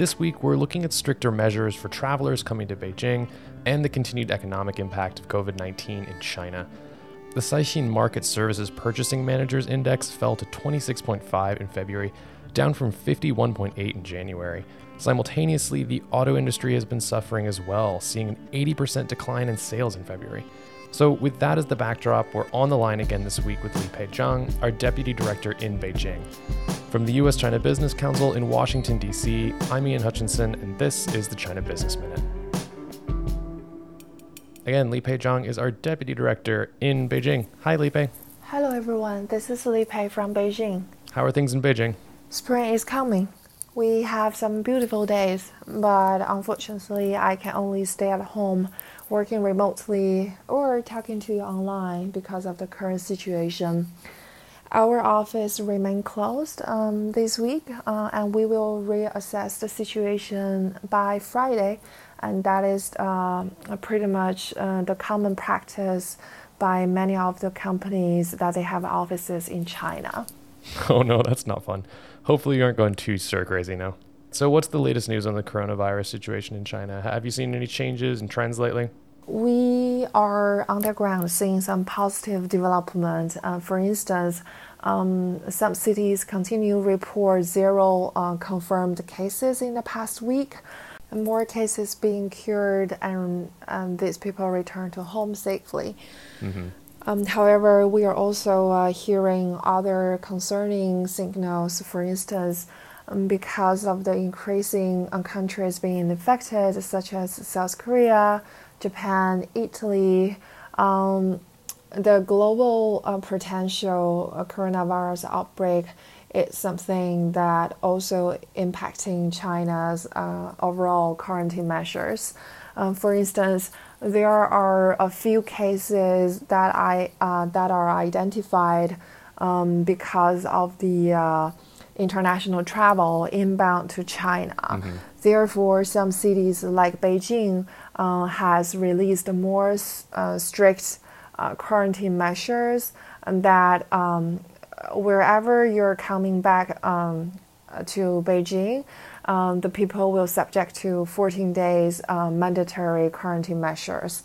this week we're looking at stricter measures for travelers coming to Beijing and the continued economic impact of COVID 19 in China. The Caixin Market Services Purchasing Managers Index fell to 26.5 in February, down from 51.8 in January. Simultaneously, the auto industry has been suffering as well, seeing an 80% decline in sales in February. So, with that as the backdrop, we're on the line again this week with Li Pei Zhang, our Deputy Director in Beijing. From the US China Business Council in Washington, D.C., I'm Ian Hutchinson, and this is the China Business Minute. Again, Li Pei Zhang is our Deputy Director in Beijing. Hi, Li Pei. Hello, everyone. This is Li Pei from Beijing. How are things in Beijing? Spring is coming. We have some beautiful days, but unfortunately, I can only stay at home working remotely or talking to you online because of the current situation. Our office remain closed um, this week, uh, and we will reassess the situation by Friday, and that is uh, pretty much uh, the common practice by many of the companies that they have offices in China. Oh no, that's not fun. Hopefully, you aren't going too stir crazy now. So, what's the latest news on the coronavirus situation in China? Have you seen any changes and trends lately? We are on the ground seeing some positive development. Uh, for instance, um, some cities continue report zero uh, confirmed cases in the past week. More cases being cured, and, and these people return to home safely. Mm-hmm. Um, however, we are also uh, hearing other concerning signals. For instance, um, because of the increasing uh, countries being infected, such as South Korea, Japan, Italy, um, the global uh, potential uh, coronavirus outbreak is something that also impacting China's uh, overall quarantine measures. Um, for instance, there are a few cases that I uh, that are identified um, because of the uh, international travel inbound to China. Mm-hmm. Therefore, some cities like Beijing uh, has released more uh, strict uh, quarantine measures that um, wherever you're coming back um, to Beijing, um, the people will subject to 14 days uh, mandatory quarantine measures.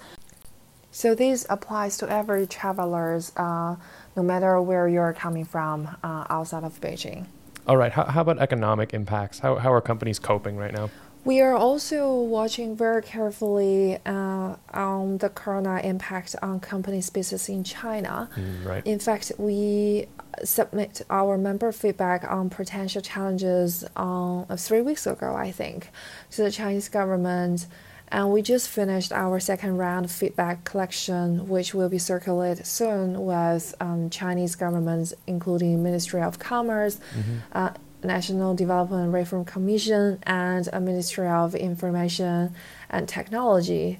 So this applies to every travelers, uh, no matter where you're coming from uh, outside of Beijing. All right. How, how about economic impacts? How, how are companies coping right now? We are also watching very carefully uh, on the corona impact on companies' business in China. Mm, right. In fact, we submit our member feedback on potential challenges on uh, three weeks ago, I think, to the Chinese government. And we just finished our second round feedback collection, which will be circulated soon with um, Chinese governments, including Ministry of Commerce, mm-hmm. uh, National Development Reform Commission and a Ministry of Information and Technology.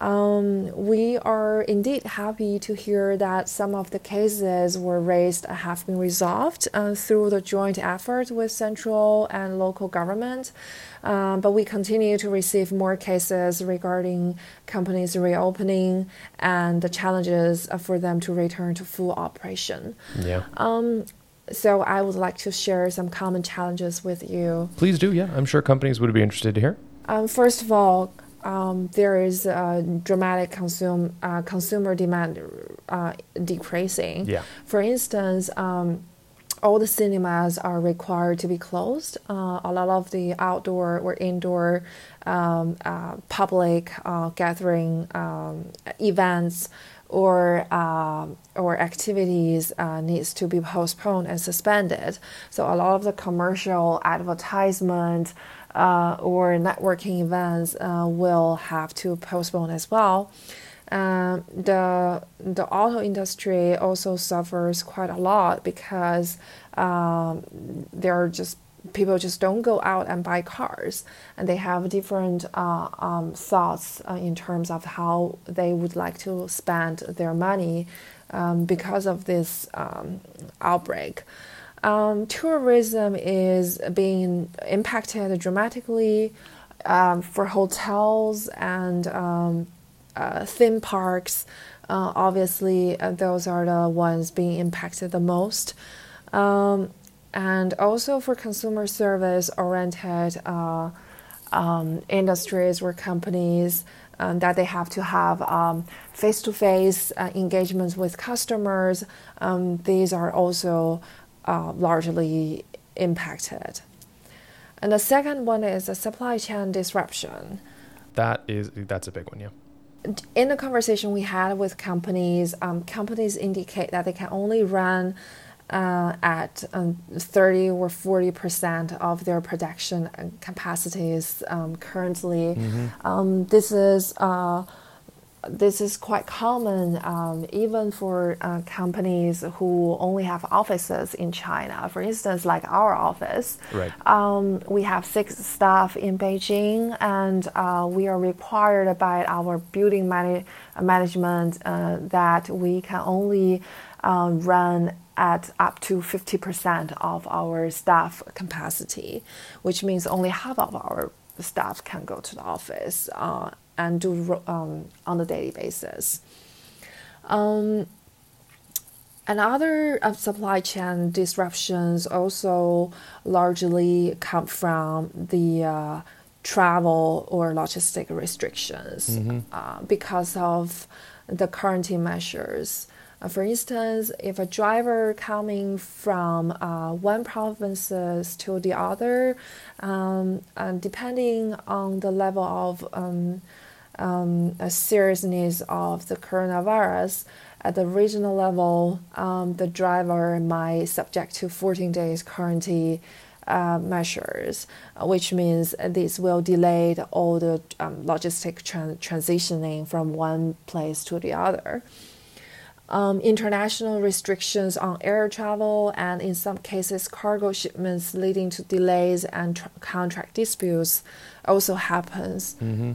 Um, we are indeed happy to hear that some of the cases were raised have been resolved uh, through the joint effort with central and local government. Um, but we continue to receive more cases regarding companies reopening and the challenges for them to return to full operation. Yeah. Um, so I would like to share some common challenges with you. Please do, yeah. I'm sure companies would be interested to hear. Um, first of all, um, there is a dramatic consume, uh, consumer demand uh, decreasing. Yeah. For instance, um, all the cinemas are required to be closed. Uh, a lot of the outdoor or indoor um, uh, public uh, gathering um, events or uh, or activities uh, needs to be postponed and suspended. So a lot of the commercial advertisement uh, or networking events will have to postpone as well. Um, the the auto industry also suffers quite a lot because um, there are just people just don't go out and buy cars and they have different uh, um, thoughts uh, in terms of how they would like to spend their money um, because of this um, outbreak. Um, tourism is being impacted dramatically um, for hotels and uh, theme parks. Uh, obviously, uh, those are the ones being impacted the most. Um, and also for consumer service oriented uh, um, industries or companies um, that they have to have face to face engagements with customers. Um, these are also uh, largely impacted. And the second one is a supply chain disruption. That is that's a big one, yeah. In the conversation we had with companies, um, companies indicate that they can only run uh, at um, 30 or 40 percent of their production capacities um, currently. Mm-hmm. Um, this is uh, this is quite common um, even for uh, companies who only have offices in China. For instance, like our office, right. um, we have six staff in Beijing, and uh, we are required by our building man- management uh, that we can only uh, run at up to 50% of our staff capacity, which means only half of our staff can go to the office uh, and do um, on a daily basis. Um, and other uh, supply chain disruptions also largely come from the uh, travel or logistic restrictions mm-hmm. uh, because of the quarantine measures. Uh, for instance, if a driver coming from uh, one province to the other, um, and depending on the level of um, um, seriousness of the coronavirus, at the regional level, um, the driver might subject to 14 days quarantine uh, measures, which means this will delay all the um, logistic tra- transitioning from one place to the other. Um, international restrictions on air travel and in some cases cargo shipments leading to delays and tra- contract disputes also happens. Mm-hmm.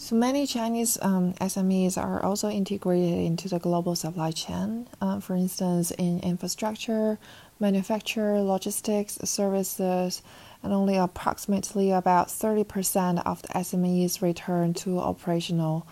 So many Chinese um, SMEs are also integrated into the global supply chain. Uh, for instance, in infrastructure, manufacture, logistics, services, and only approximately about 30% of the SMEs return to operational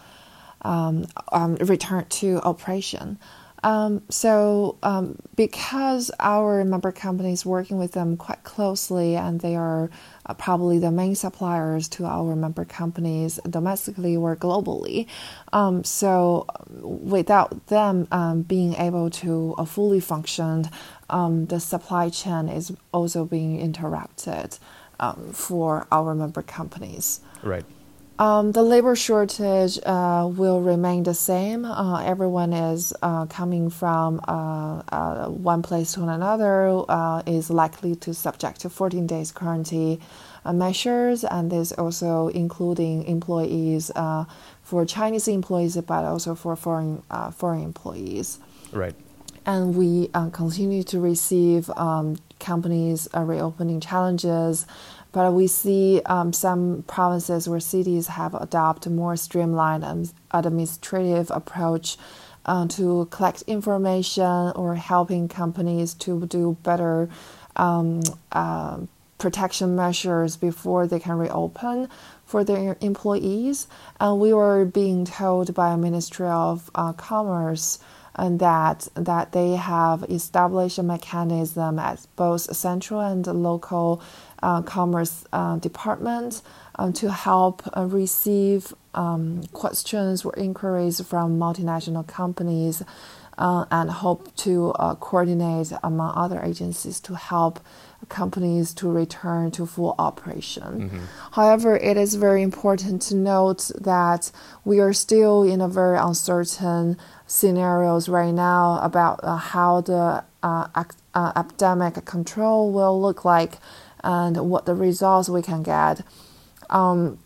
um, um, return to operation. Um, so, um, because our member companies working with them quite closely, and they are uh, probably the main suppliers to our member companies domestically or globally, um, so without them um, being able to uh, fully function, um, the supply chain is also being interrupted um, for our member companies. Right. Um, the labor shortage uh, will remain the same. Uh, everyone is uh, coming from uh, uh, one place to another, uh, is likely to subject to 14 days quarantine measures, and this also including employees for Chinese employees, but also for foreign foreign employees. Right. And we continue to receive um, companies reopening challenges but we see um, some provinces or cities have adopted more streamlined administrative approach uh, to collect information or helping companies to do better um, uh, protection measures before they can reopen for their employees. And we were being told by Ministry of uh, Commerce and that that they have established a mechanism at both central and local uh, commerce uh, department um, to help uh, receive um, questions or inquiries from multinational companies uh, and hope to uh, coordinate among other agencies to help companies to return to full operation. Mm-hmm. However, it is very important to note that we are still in a very uncertain scenarios right now about uh, how the uh, ac- uh, epidemic control will look like and what the results we can get. Um,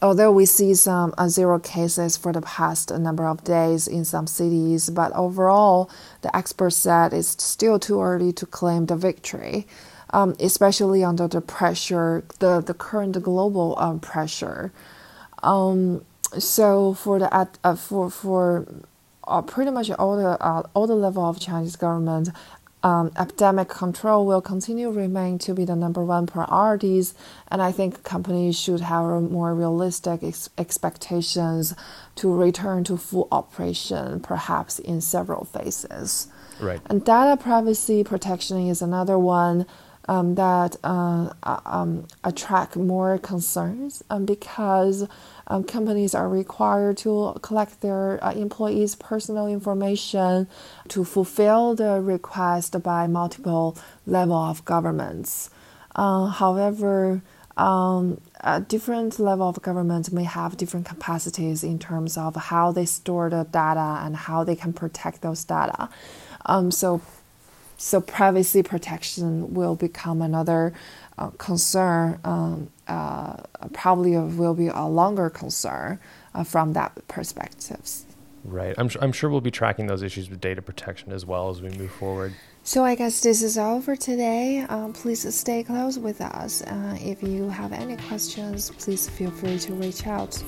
although we see some uh, zero cases for the past number of days in some cities, but overall, the experts said it's still too early to claim the victory, um, especially under the pressure, the, the current global um, pressure. Um, so for the uh, for for uh, pretty much all the uh, all the level of Chinese government, um, epidemic control will continue remain to be the number one priorities, and I think companies should have more realistic ex- expectations to return to full operation, perhaps in several phases. Right. And data privacy protection is another one um, that uh, uh um, attract more concerns um, because um, companies are required to collect their uh, employees' personal information to fulfill the request by multiple level of governments. Uh, however, um, a different level of government may have different capacities in terms of how they store the data and how they can protect those data. Um, so, so privacy protection will become another uh, concern. Um, uh, probably will be a longer concern uh, from that perspective. Right. I'm, I'm sure we'll be tracking those issues with data protection as well as we move forward. So I guess this is all for today. Um, please stay close with us. Uh, if you have any questions, please feel free to reach out.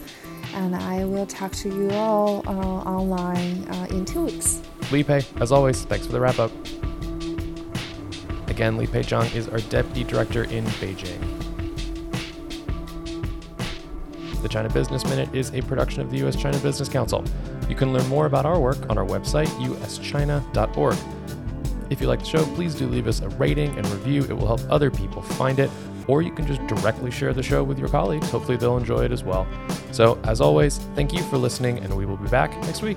And I will talk to you all uh, online uh, in two weeks. Li Pei, as always, thanks for the wrap up. Again, Li Pei Zhang is our Deputy Director in Beijing. The China Business Minute is a production of the U.S. China Business Council. You can learn more about our work on our website, uschina.org. If you like the show, please do leave us a rating and review. It will help other people find it. Or you can just directly share the show with your colleagues. Hopefully, they'll enjoy it as well. So, as always, thank you for listening, and we will be back next week.